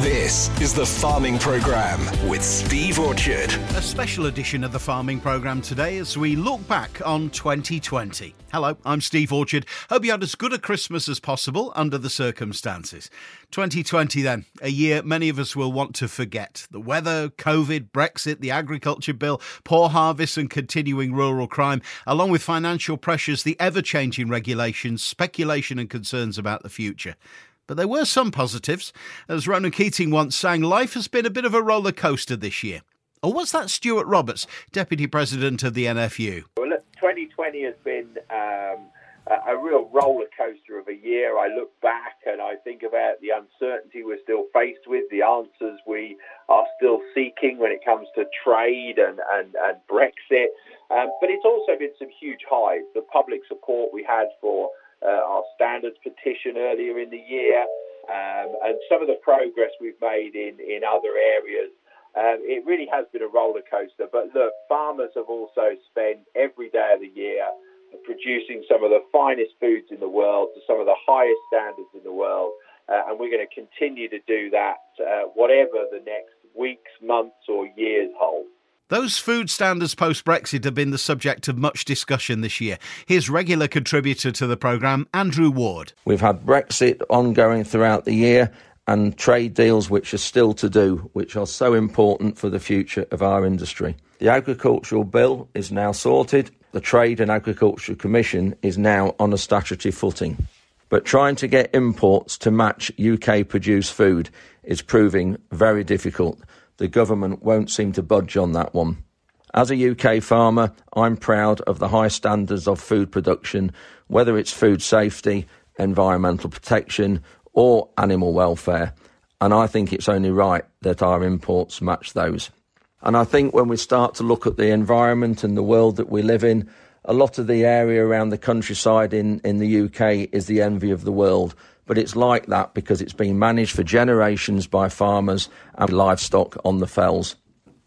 This is the Farming Programme with Steve Orchard. A special edition of the Farming Programme today as we look back on 2020. Hello, I'm Steve Orchard. Hope you had as good a Christmas as possible under the circumstances. 2020, then, a year many of us will want to forget. The weather, COVID, Brexit, the agriculture bill, poor harvests, and continuing rural crime, along with financial pressures, the ever changing regulations, speculation, and concerns about the future. But there were some positives. As Ronan Keating once sang, life has been a bit of a roller coaster this year. Or was that Stuart Roberts, Deputy President of the NFU? Well, look, 2020 has been um, a, a real roller coaster of a year. I look back and I think about the uncertainty we're still faced with, the answers we are still seeking when it comes to trade and, and, and Brexit. Um, but it's also been some huge highs. The public support we had for our standards petition earlier in the year, um, and some of the progress we've made in, in other areas. Um, it really has been a roller coaster. But look, farmers have also spent every day of the year producing some of the finest foods in the world to some of the highest standards in the world. Uh, and we're going to continue to do that, uh, whatever the next weeks, months, or years hold. Those food standards post Brexit have been the subject of much discussion this year. Here's regular contributor to the programme, Andrew Ward. We've had Brexit ongoing throughout the year and trade deals which are still to do, which are so important for the future of our industry. The agricultural bill is now sorted. The Trade and Agriculture Commission is now on a statutory footing. But trying to get imports to match UK produced food is proving very difficult the government won't seem to budge on that one. As a UK farmer, I'm proud of the high standards of food production, whether it's food safety, environmental protection, or animal welfare. And I think it's only right that our imports match those. And I think when we start to look at the environment and the world that we live in, a lot of the area around the countryside in, in the UK is the envy of the world but it's like that because it's been managed for generations by farmers and livestock on the fells.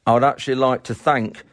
I would actually like to thank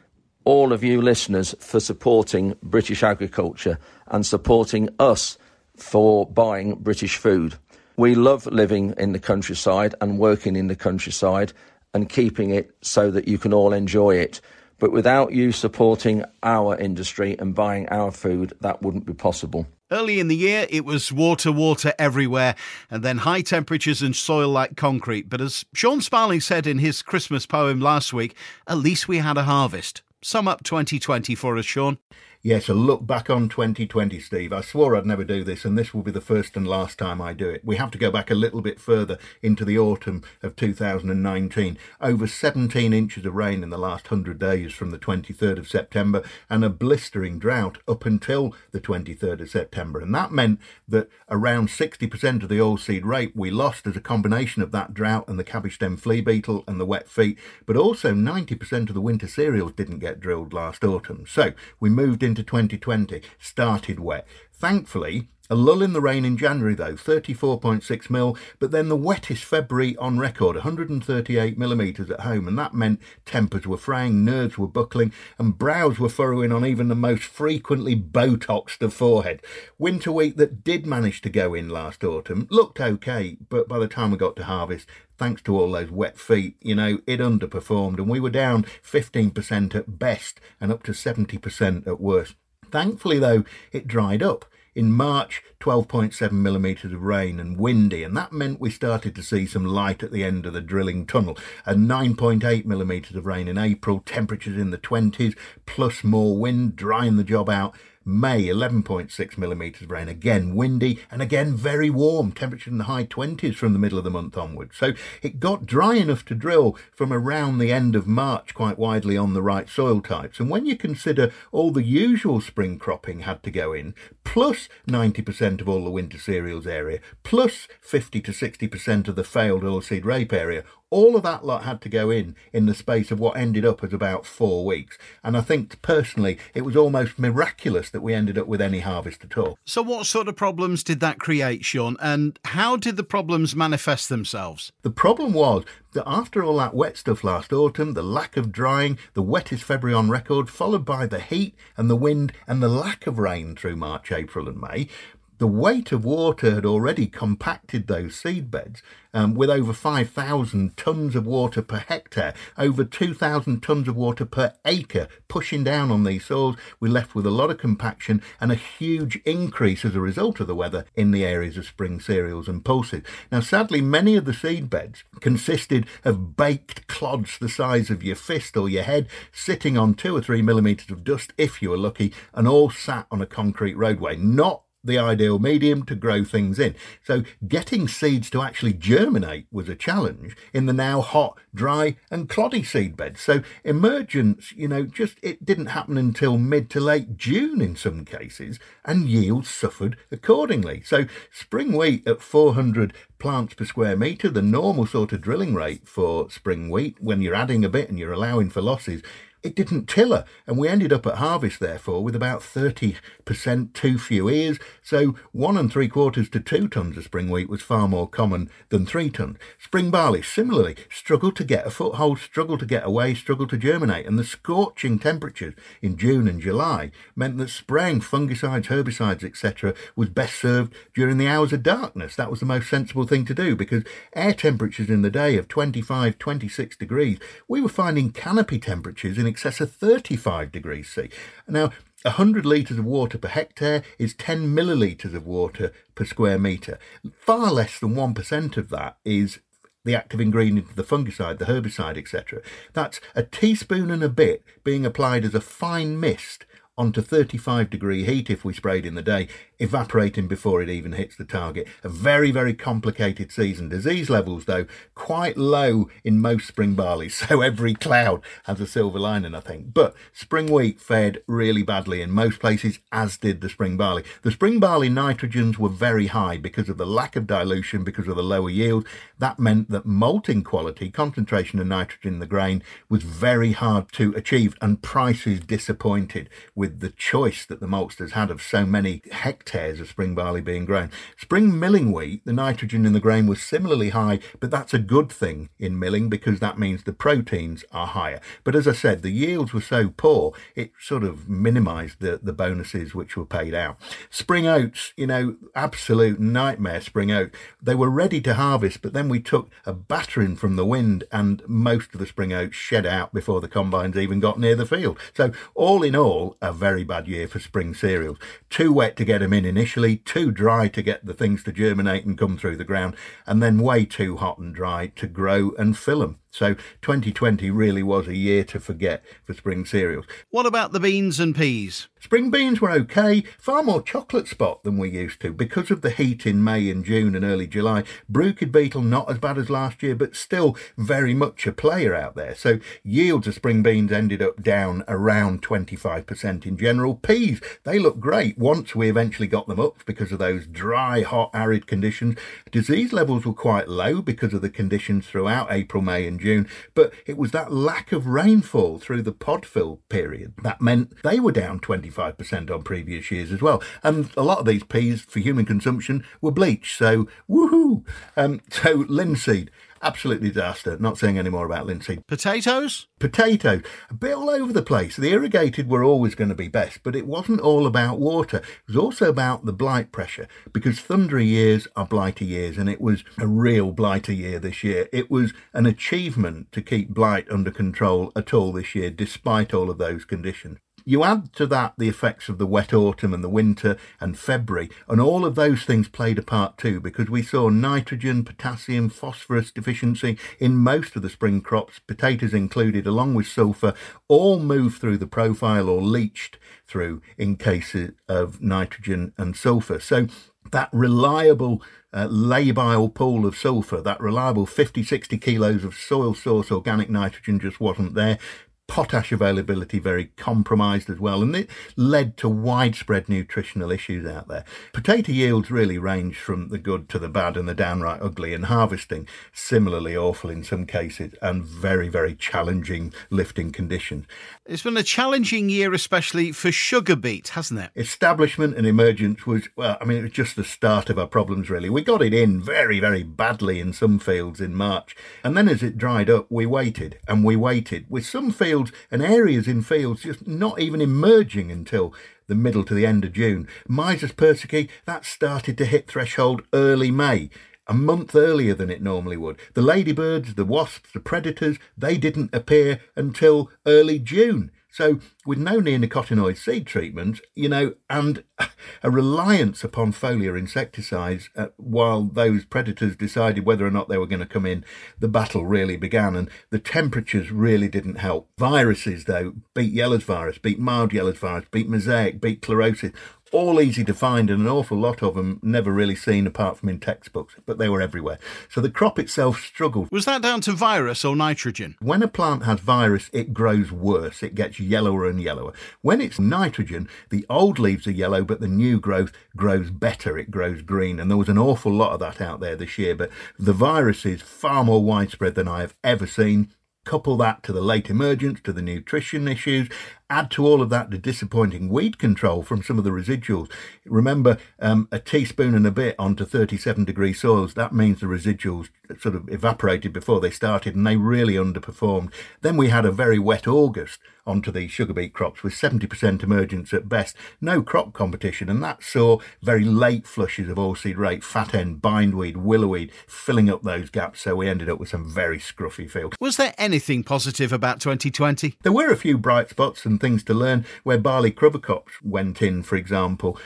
all of you listeners for supporting British agriculture and supporting us for buying British food. We love living in the countryside and working in the countryside and keeping it so that you can all enjoy it. But without you supporting our industry and buying our food, that wouldn't be possible. Early in the year, it was water, water everywhere, and then high temperatures and soil like concrete. But as Sean Sparling said in his Christmas poem last week, at least we had a harvest. Sum up 2020 for us, Sean. Yes, a look back on 2020, Steve. I swore I'd never do this, and this will be the first and last time I do it. We have to go back a little bit further into the autumn of 2019. Over 17 inches of rain in the last 100 days from the 23rd of September, and a blistering drought up until the 23rd of September. And that meant that around 60% of the oilseed rape we lost as a combination of that drought and the cabbage stem flea beetle and the wet feet, but also 90% of the winter cereals didn't get drilled last autumn. So we moved into 2020 started wet. Thankfully, a lull in the rain in January, though, 34.6 mil, but then the wettest February on record, 138 millimetres at home, and that meant tempers were fraying, nerves were buckling, and brows were furrowing on even the most frequently botoxed of forehead. Winter wheat that did manage to go in last autumn looked okay, but by the time we got to harvest, thanks to all those wet feet, you know, it underperformed, and we were down 15% at best and up to 70% at worst. Thankfully, though, it dried up. In March, 12.7 millimetres of rain and windy, and that meant we started to see some light at the end of the drilling tunnel. And 9.8 millimetres of rain in April, temperatures in the 20s, plus more wind, drying the job out. May, 11.6 millimetres of rain, again windy and again very warm, temperature in the high 20s from the middle of the month onwards. So it got dry enough to drill from around the end of March quite widely on the right soil types. And when you consider all the usual spring cropping had to go in, plus 90% of all the winter cereals area, plus 50 to 60% of the failed oilseed rape area, all of that lot had to go in in the space of what ended up as about four weeks. And I think personally, it was almost miraculous that we ended up with any harvest at all. So, what sort of problems did that create, Sean? And how did the problems manifest themselves? The problem was that after all that wet stuff last autumn, the lack of drying, the wettest February on record, followed by the heat and the wind and the lack of rain through March, April, and May, the weight of water had already compacted those seed beds um, with over 5,000 tonnes of water per hectare, over 2,000 tonnes of water per acre pushing down on these soils. We're left with a lot of compaction and a huge increase as a result of the weather in the areas of spring cereals and pulses. Now, sadly, many of the seed beds consisted of baked clods the size of your fist or your head, sitting on two or three millimetres of dust if you were lucky, and all sat on a concrete roadway. Not the ideal medium to grow things in. So getting seeds to actually germinate was a challenge in the now hot, dry and cloddy seed beds. So emergence, you know, just it didn't happen until mid to late June in some cases and yields suffered accordingly. So spring wheat at 400 plants per square metre, the normal sort of drilling rate for spring wheat when you're adding a bit and you're allowing for losses it didn't tiller, and we ended up at harvest, therefore, with about 30% too few ears. So one and three quarters to two tons of spring wheat was far more common than three tons. Spring barley, similarly, struggled to get a foothold, struggled to get away, struggled to germinate, and the scorching temperatures in June and July meant that spraying fungicides, herbicides, etc., was best served during the hours of darkness. That was the most sensible thing to do because air temperatures in the day of 25, 26 degrees, we were finding canopy temperatures in excess of 35 degrees C. Now, 100 litres of water per hectare is 10 millilitres of water per square metre. Far less than 1% of that is the active ingredient of the fungicide, the herbicide, etc. That's a teaspoon and a bit being applied as a fine mist onto 35 degree heat if we sprayed in the day, evaporating before it even hits the target. A very, very complicated season. Disease levels, though, quite low in most spring barley, so every cloud has a silver lining, I think. But spring wheat fared really badly in most places, as did the spring barley. The spring barley nitrogens were very high because of the lack of dilution, because of the lower yield. That meant that malting quality, concentration of nitrogen in the grain, was very hard to achieve, and prices disappointed with with the choice that the maltsters had of so many hectares of spring barley being grown. Spring milling wheat, the nitrogen in the grain was similarly high, but that's a good thing in milling because that means the proteins are higher. But as I said, the yields were so poor, it sort of minimised the, the bonuses which were paid out. Spring oats, you know, absolute nightmare spring oat. They were ready to harvest, but then we took a battering from the wind and most of the spring oats shed out before the combines even got near the field. So all in all, a very bad year for spring cereals. Too wet to get them in initially, too dry to get the things to germinate and come through the ground, and then way too hot and dry to grow and fill them. So 2020 really was a year to forget for spring cereals. What about the beans and peas? Spring beans were okay, far more chocolate spot than we used to because of the heat in May and June and early July. Bruchid beetle not as bad as last year, but still very much a player out there. So yields of spring beans ended up down around 25% in general. Peas, they look great once we eventually got them up because of those dry, hot, arid conditions. Disease levels were quite low because of the conditions throughout April, May and June June, but it was that lack of rainfall through the podfill period that meant they were down 25% on previous years as well. And a lot of these peas for human consumption were bleached, so woohoo! Um, so linseed, Absolutely disaster. Not saying any more about linseed. Potatoes? Potatoes. A bit all over the place. The irrigated were always going to be best, but it wasn't all about water. It was also about the blight pressure because thundery years are blighty years, and it was a real blighter year this year. It was an achievement to keep blight under control at all this year, despite all of those conditions. You add to that the effects of the wet autumn and the winter and February, and all of those things played a part too, because we saw nitrogen, potassium, phosphorus deficiency in most of the spring crops, potatoes included, along with sulphur, all move through the profile or leached through in cases of nitrogen and sulphur. So that reliable uh, labile pool of sulphur, that reliable 50, 60 kilos of soil source organic nitrogen just wasn't there potash availability very compromised as well, and it led to widespread nutritional issues out there. Potato yields really range from the good to the bad and the downright ugly, and harvesting similarly awful in some cases and very, very challenging lifting conditions. It's been a challenging year, especially for sugar beet, hasn't it? Establishment and emergence was, well, I mean, it was just the start of our problems, really. We got it in very, very badly in some fields in March, and then as it dried up, we waited and we waited. With some fields, fields and areas in fields just not even emerging until the middle to the end of June. Myzus persicae, that started to hit threshold early May a month earlier than it normally would. The ladybirds, the wasps, the predators, they didn't appear until early June. So, with no neonicotinoid seed treatment, you know, and a reliance upon foliar insecticides uh, while those predators decided whether or not they were going to come in, the battle really began. And the temperatures really didn't help. Viruses, though, beet Yellow's virus, beet mild Yellow's virus, beet mosaic, beet chlorosis all easy to find and an awful lot of them never really seen apart from in textbooks, but they were everywhere. So the crop itself struggled. Was that down to virus or nitrogen? When a plant has virus, it grows worse. It gets yellower and yellower. When it's nitrogen, the old leaves are yellow, but the new growth grows better. It grows green. And there was an awful lot of that out there this year, but the virus is far more widespread than I have ever seen. Couple that to the late emergence, to the nutrition issues, Add to all of that the disappointing weed control from some of the residuals. Remember, um, a teaspoon and a bit onto 37 degree soils, that means the residuals sort of evaporated before they started and they really underperformed. Then we had a very wet August onto the sugar beet crops with 70% emergence at best. No crop competition, and that saw very late flushes of oilseed rape, fat hen, bindweed, willowweed filling up those gaps. So we ended up with some very scruffy fields. Was there anything positive about 2020? There were a few bright spots and things to learn. Where barley covercrops went in, for example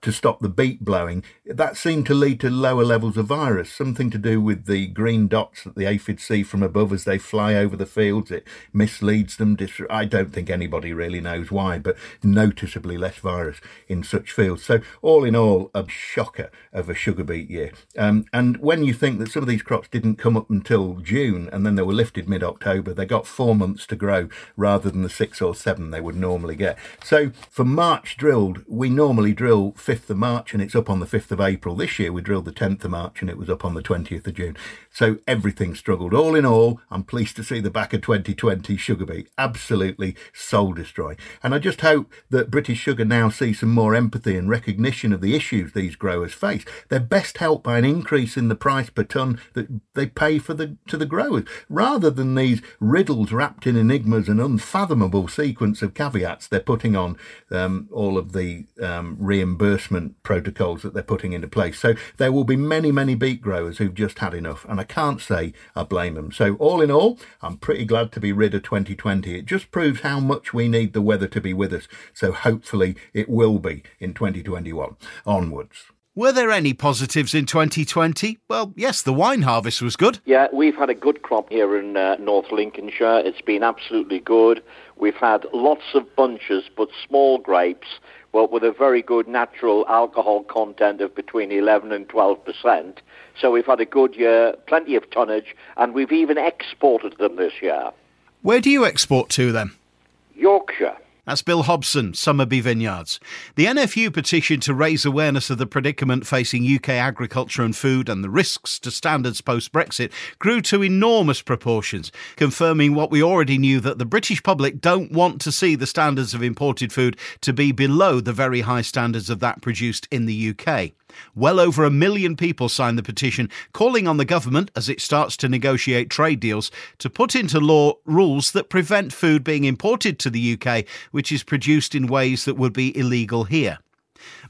to stop the beet blowing, that seemed to lead to lower levels of virus, something to do with the green dots that the aphids see from above as they fly over the fields. It misleads them. I don't think anybody really knows why, but noticeably less virus in such fields. So, all in all, a shocker of a sugar beet year. Um, and when you think that some of these crops didn't come up until June and then they were lifted mid October, they got four months to grow rather than the six or seven they would normally get. So, for March drilled, we normally drill 5th of March and it's up on the 5th of April. This year we drilled the 10th of March and it was up on the 20th of June. So everything struggled. All in all, I'm pleased to see the back of 2020 sugar beet absolutely soul destroy. And I just hope that British Sugar now see some more empathy and recognition of the issues these growers face. They're best helped by an increase in the price per tonne that they pay for the to the growers, rather than these riddles wrapped in enigmas and unfathomable sequence of caveats they're putting on um, all of the um, reimbursement protocols that they're putting into place. So there will be many, many beet growers who've just had enough, and can't say I blame them. So all in all, I'm pretty glad to be rid of 2020. It just proves how much we need the weather to be with us. So hopefully it will be in 2021 onwards. Were there any positives in 2020? Well, yes, the wine harvest was good. Yeah, we've had a good crop here in uh, North Lincolnshire. It's been absolutely good. We've had lots of bunches, but small grapes, well, with a very good natural alcohol content of between 11 and 12 percent. So we've had a good year, plenty of tonnage, and we've even exported them this year. Where do you export to then? Yorkshire. That's Bill Hobson, Somerby Vineyards. The NFU petition to raise awareness of the predicament facing UK agriculture and food and the risks to standards post Brexit grew to enormous proportions, confirming what we already knew that the British public don't want to see the standards of imported food to be below the very high standards of that produced in the UK. Well over a million people signed the petition calling on the government, as it starts to negotiate trade deals, to put into law rules that prevent food being imported to the UK which is produced in ways that would be illegal here.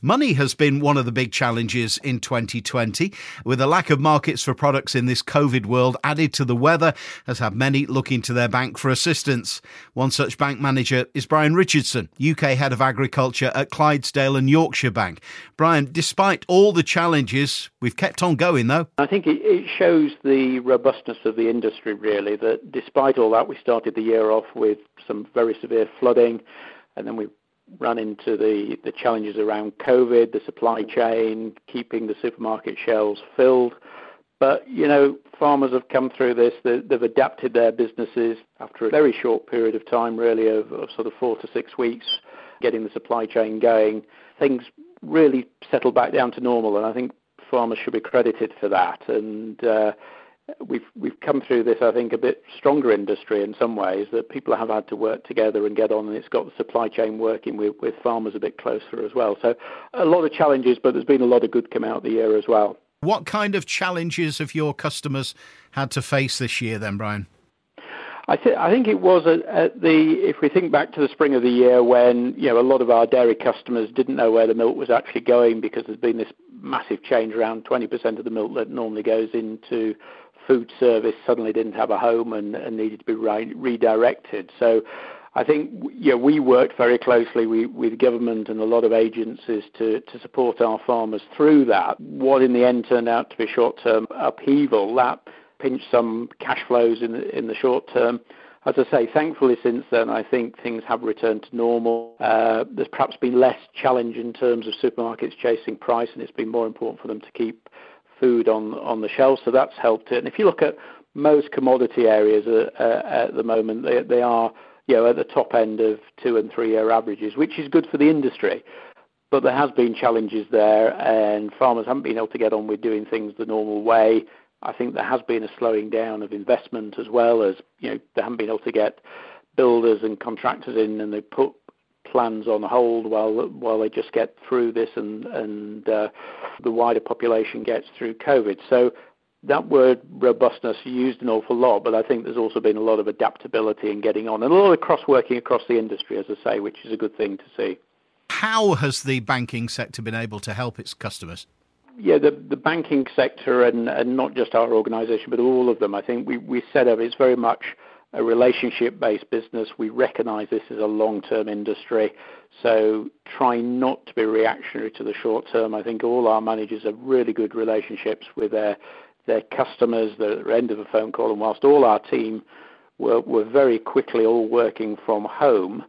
Money has been one of the big challenges in 2020, with a lack of markets for products in this COVID world added to the weather has had many looking to their bank for assistance. One such bank manager is Brian Richardson, UK Head of Agriculture at Clydesdale and Yorkshire Bank. Brian, despite all the challenges, we've kept on going though. I think it shows the robustness of the industry, really, that despite all that, we started the year off with some very severe flooding and then we run into the, the challenges around COVID, the supply chain, keeping the supermarket shelves filled. But, you know, farmers have come through this, they've adapted their businesses after a very short period of time, really, of, of sort of four to six weeks, getting the supply chain going. Things really settled back down to normal, and I think farmers should be credited for that. And, uh, we've we've come through this, I think, a bit stronger industry in some ways that people have had to work together and get on, and it's got the supply chain working with, with farmers a bit closer as well. So a lot of challenges, but there's been a lot of good come out the year as well. What kind of challenges have your customers had to face this year, then, Brian? I, th- I think it was at, at, the, if we think back to the spring of the year when, you know, a lot of our dairy customers didn't know where the milk was actually going because there's been this massive change around 20% of the milk that normally goes into food service suddenly didn't have a home and, and needed to be re- redirected. So I think yeah, we worked very closely with, with government and a lot of agencies to, to support our farmers through that. What in the end turned out to be short-term upheaval, that pinched some cash flows in the, in the short term. As I say, thankfully since then, I think things have returned to normal. Uh, there's perhaps been less challenge in terms of supermarkets chasing price, and it's been more important for them to keep food on on the shelves, so that's helped it. And if you look at most commodity areas uh, uh, at the moment, they, they are you know, at the top end of two and three year averages, which is good for the industry. But there has been challenges there, and farmers haven't been able to get on with doing things the normal way. I think there has been a slowing down of investment as well as you know they haven't been able to get builders and contractors in, and they put plans on hold while while they just get through this and and uh, the wider population gets through COVID. So that word robustness used an awful lot, but I think there's also been a lot of adaptability in getting on and a lot of cross working across the industry, as I say, which is a good thing to see. How has the banking sector been able to help its customers? Yeah, the, the banking sector and, and not just our organisation, but all of them, I think we, we set up, it's very much a relationship based business. We recognise this is a long term industry. So try not to be reactionary to the short term. I think all our managers have really good relationships with their their customers, the end of a phone call, and whilst all our team were, were very quickly all working from home,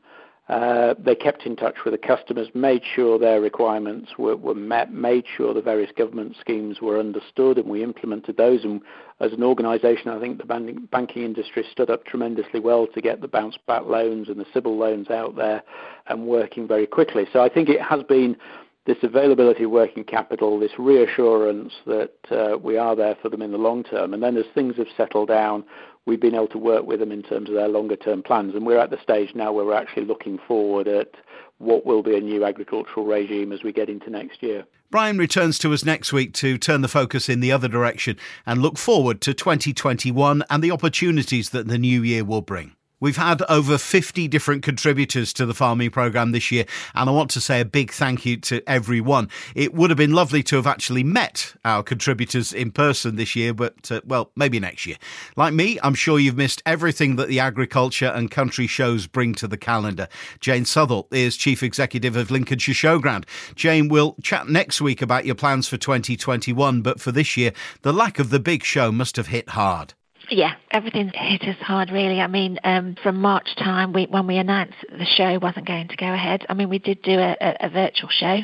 uh, they kept in touch with the customers, made sure their requirements were, were, met, made sure the various government schemes were understood, and we implemented those. And as an organisation, I think the banking, banking industry stood up tremendously well to get the bounce back loans and the CBIL loans out there and working very quickly. So I think it has been this availability of working capital, this reassurance that uh, we are there for them in the long term. And then as things have settled down, we've been able to work with them in terms of their longer term plans. And we're at the stage now where we're actually looking forward at what will be a new agricultural regime as we get into next year. Brian returns to us next week to turn the focus in the other direction and look forward to 2021 and the opportunities that the new year will bring. We've had over 50 different contributors to the farming programme this year, and I want to say a big thank you to everyone. It would have been lovely to have actually met our contributors in person this year, but uh, well, maybe next year. Like me, I'm sure you've missed everything that the agriculture and country shows bring to the calendar. Jane Southall is Chief Executive of Lincolnshire Showground. Jane, we'll chat next week about your plans for 2021, but for this year, the lack of the big show must have hit hard. Yeah, everything hit us hard, really. I mean, um, from March time, we, when we announced that the show wasn't going to go ahead, I mean, we did do a, a, a virtual show,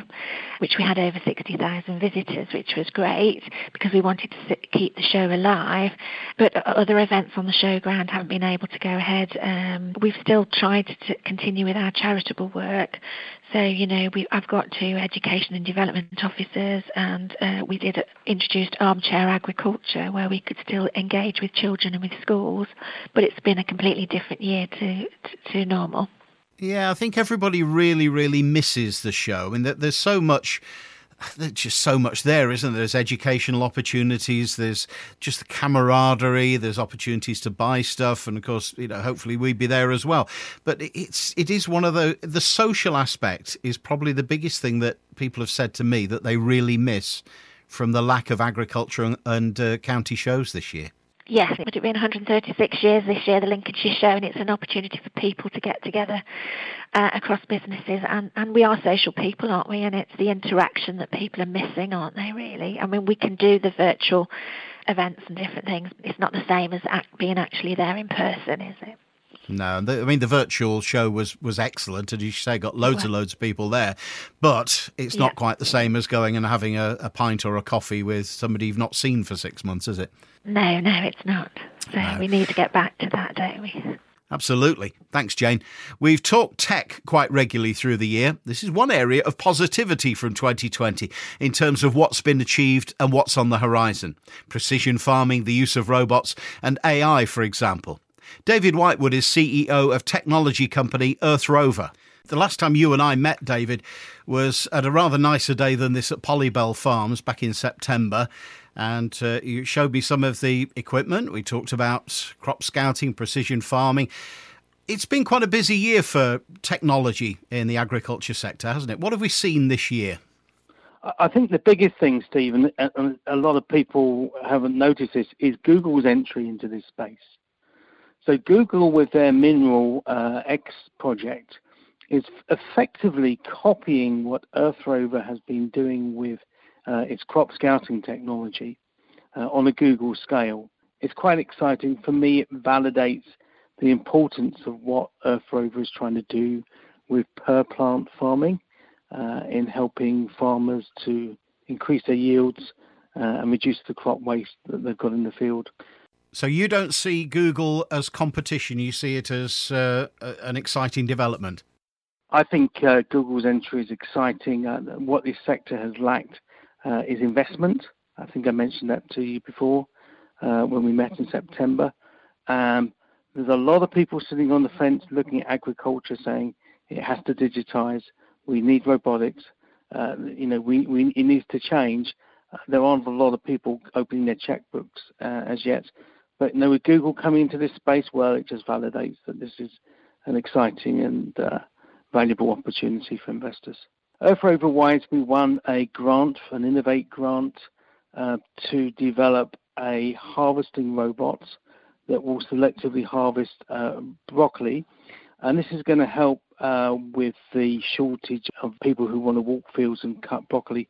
which we had over 60,000 visitors, which was great because we wanted to sit, keep the show alive. But other events on the showground haven't been able to go ahead. Um, we've still tried to continue with our charitable work. So, you know, we, I've got two education and development officers, and uh, we did introduced armchair agriculture where we could still engage with children and with schools, but it's been a completely different year to, to, to normal. Yeah, I think everybody really, really misses the show. I mean, there's so much there's just so much there, isn't there? There's educational opportunities, there's just the camaraderie, there's opportunities to buy stuff, and of course, you know, hopefully we'd be there as well. But it's it is one of the the social aspect is probably the biggest thing that people have said to me that they really miss from the lack of agriculture and, and uh, county shows this year. Yes, but it would been 136 years this year, the Lincolnshire Show, and it's an opportunity for people to get together uh, across businesses. And, and we are social people, aren't we? And it's the interaction that people are missing, aren't they, really? I mean, we can do the virtual events and different things. It's not the same as act, being actually there in person, is it? No, the, I mean the virtual show was was excellent, and you say got loads well, and loads of people there, but it's not quite the same as going and having a, a, pint or a coffee with somebody you've not seen for six months, is it? No, no, it's not. So no. we need to get back to that, don't we? Absolutely. Thanks, Jane. We've talked tech quite regularly through the year. This is one area of positivity from 2020 in terms of what's been achieved and what's on the horizon. Precision farming, the use of robots, and AI, for example. David Whitewood is CEO of technology company Earth Rover. The last time you and I met, David, was at a rather nicer day than this at Polybell Farms back in September. and uh, you showed me some of the equipment. We talked about crop scouting, precision farming. It's been quite a busy year for technology in the agriculture sector, hasn't it? What have we seen this year? I think the biggest thing, Stephen, and a lot of people haven't noticed this, is Google's entry into this space. So Google, with their Mineral uh, X project, is effectively copying what Earth Rover has been doing with uh, its crop scouting technology uh, on a Google scale. It's quite exciting. For me, it validates the importance of what Earth Rover is trying to do with per plant farming uh, in helping farmers to increase their yields uh, and reduce the crop waste that they've got in the field. So you don't see Google as competition; you see it as uh, an exciting development. I think uh, Google's entry is exciting. Uh, what this sector has lacked uh, is investment. I think I mentioned that to you before when we met in September. Um, there's a lot of people sitting on the fence looking at agriculture saying it has to digitize, we need robotics, uh, you know, we, we, it needs to change. Uh, there aren't a lot of people opening their checkbooks uh, as yet. But you know, with Google coming into this space, well, it just validates that this is an exciting and uh, valuable opportunity for investors. Earth Rover Wise, we won a grant, an Innovate grant, uh, to develop a harvesting robot that will selectively harvest uh, broccoli. And this is going to help uh, with the shortage of people who want to walk fields and cut broccoli.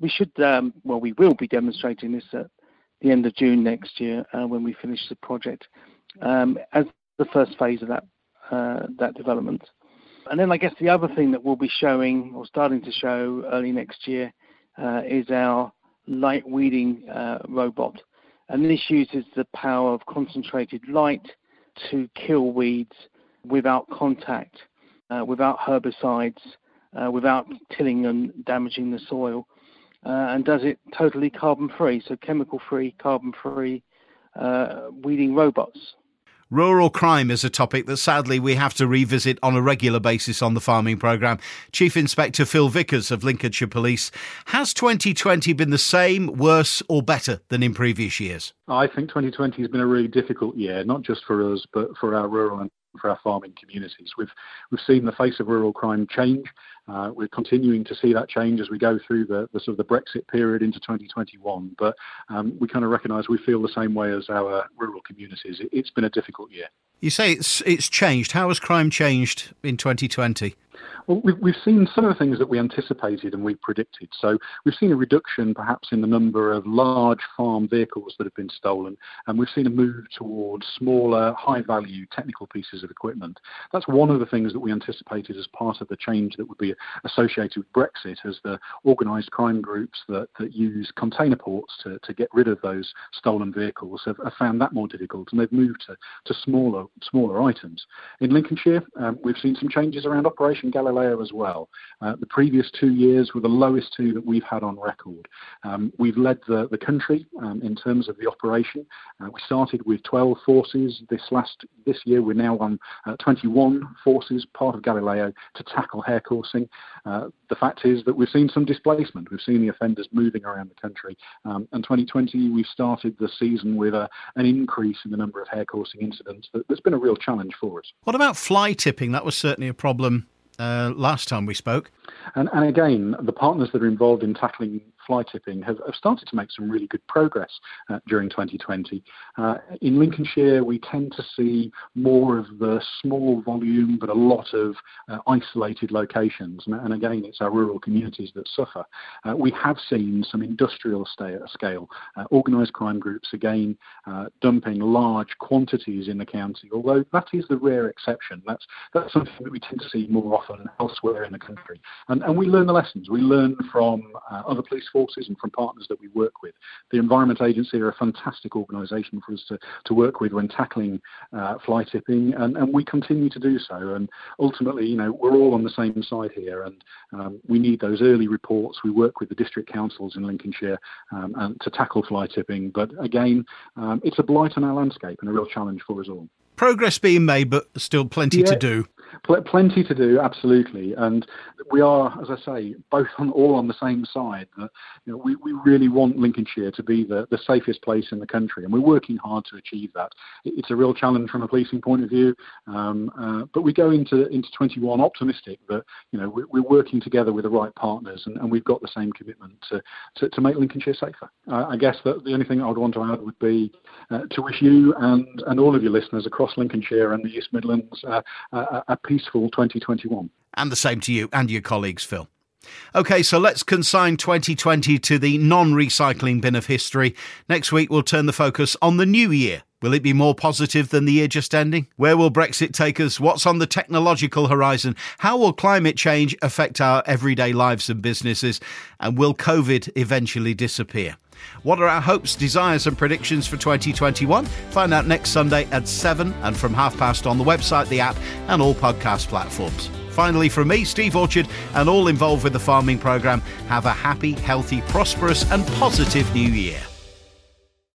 We should, um, well, we will be demonstrating this at the end of June next year uh, when we finish the project um, as the first phase of that uh, that development. And then I guess the other thing that we'll be showing or starting to show early next year uh, is our light weeding uh, robot. And this uses the power of concentrated light to kill weeds without contact, uh, without herbicides, uh, without tilling and damaging the soil, and does it totally carbon free, so chemical free, carbon free uh, weeding robots. Rural crime is a topic that sadly we have to revisit on a regular basis on the farming programme. Chief Inspector Phil Vickers of Lincolnshire Police. Has 2020 been the same, worse, or better than in previous years? I think 2020 has been a really difficult year, not just for us, but for our rural and for our farming communities. We've we've seen the face of rural crime change. Uh, we're continuing to see that change as we go through the, the sort of the Brexit period into 2021. But um, we kind of recognise we feel the same way as our rural communities. It, it's been a difficult year. You say it's it's changed. How has crime changed in 2020? Well, we've, seen some of the things that we anticipated and we predicted. So we've seen a reduction perhaps in the number of large farm vehicles that have been stolen, and we've seen a move towards smaller, high value technical pieces of equipment. That's one of the things that we anticipated as part of the change that would be associated with Brexit, as the organised crime groups that, that use container ports to, to get rid of those stolen vehicles have, have found that more difficult, and they've moved to, to smaller, smaller items. In Lincolnshire, um, we've seen some changes around Operation Galileo As well. Uh, the previous two years were the lowest two that we've had on record. Um, we've led the, the country um, in terms of the operation. Uh, we started with 12 forces this last this year. We're now on uh, 21 forces, part of Galileo, to tackle hare coursing. Uh, the fact is that we've seen some displacement. We've seen the offenders moving around the country. Um, and 2020, we've started the season with a, an increase in the number of hare coursing incidents that, that's been a real challenge for us. What about fly tipping? That was certainly a problem uh, last time we spoke. And, and again, the partners that are involved in tackling fly tipping have, have started to make some really good progress uh, during 2020. Uh, in Lincolnshire, we tend to see more of the small volume but a lot of uh, isolated locations. And, and, again, it's our rural communities that suffer. Uh, we have seen some industrial scale, uh, organised crime groups, again, uh, dumping large quantities in the county, although that is the rare exception. That's, that's something that we tend to see more often elsewhere in the country. And, and we learn the lessons. We learn from other police forces and from partners that we work with. The Environment Agency are a fantastic organisation for us to, to work with when tackling uh, fly tipping, and, and we continue to do so. And ultimately, you know, we're all on the same side here, and um, we need those early reports. We work with the district councils in Lincolnshire um, and to tackle fly tipping. But again, um, it's a blight on our landscape and a real challenge for us all progress being made, but still plenty yeah, to do. pl- plenty to do, absolutely. And we are, as I say, both on all on the same side. That you know, we, we really want Lincolnshire to be the, the safest place in the country, and we're working hard to achieve that. It's a real challenge from a policing point of view, um, uh, but we go into into 21 optimistic that you know we're, we're working together with the right partners, and, and, we've got the same commitment to to, to make Lincolnshire safer. Uh, I guess that the only thing I would want to add would be uh, to wish you and and all of your listeners across Lincolnshire and the East Midlands uh, a, a peaceful 2021. And the same to you and your colleagues, Phil. OK, so let's consign 2020 to the non recycling bin of history. Next week, we'll turn the focus on the new year. Will it be more positive than the year just ending? Where will Brexit take us? What's on the technological horizon? How will climate change affect our everyday lives and businesses? And will COVID eventually disappear? What are our hopes, desires, and predictions for 2021? Find out next Sunday at 7 and from half past on the website, the app, and all podcast platforms. Finally, from me, Steve Orchard, and all involved with the farming programme, have a happy, healthy, prosperous, and positive new year.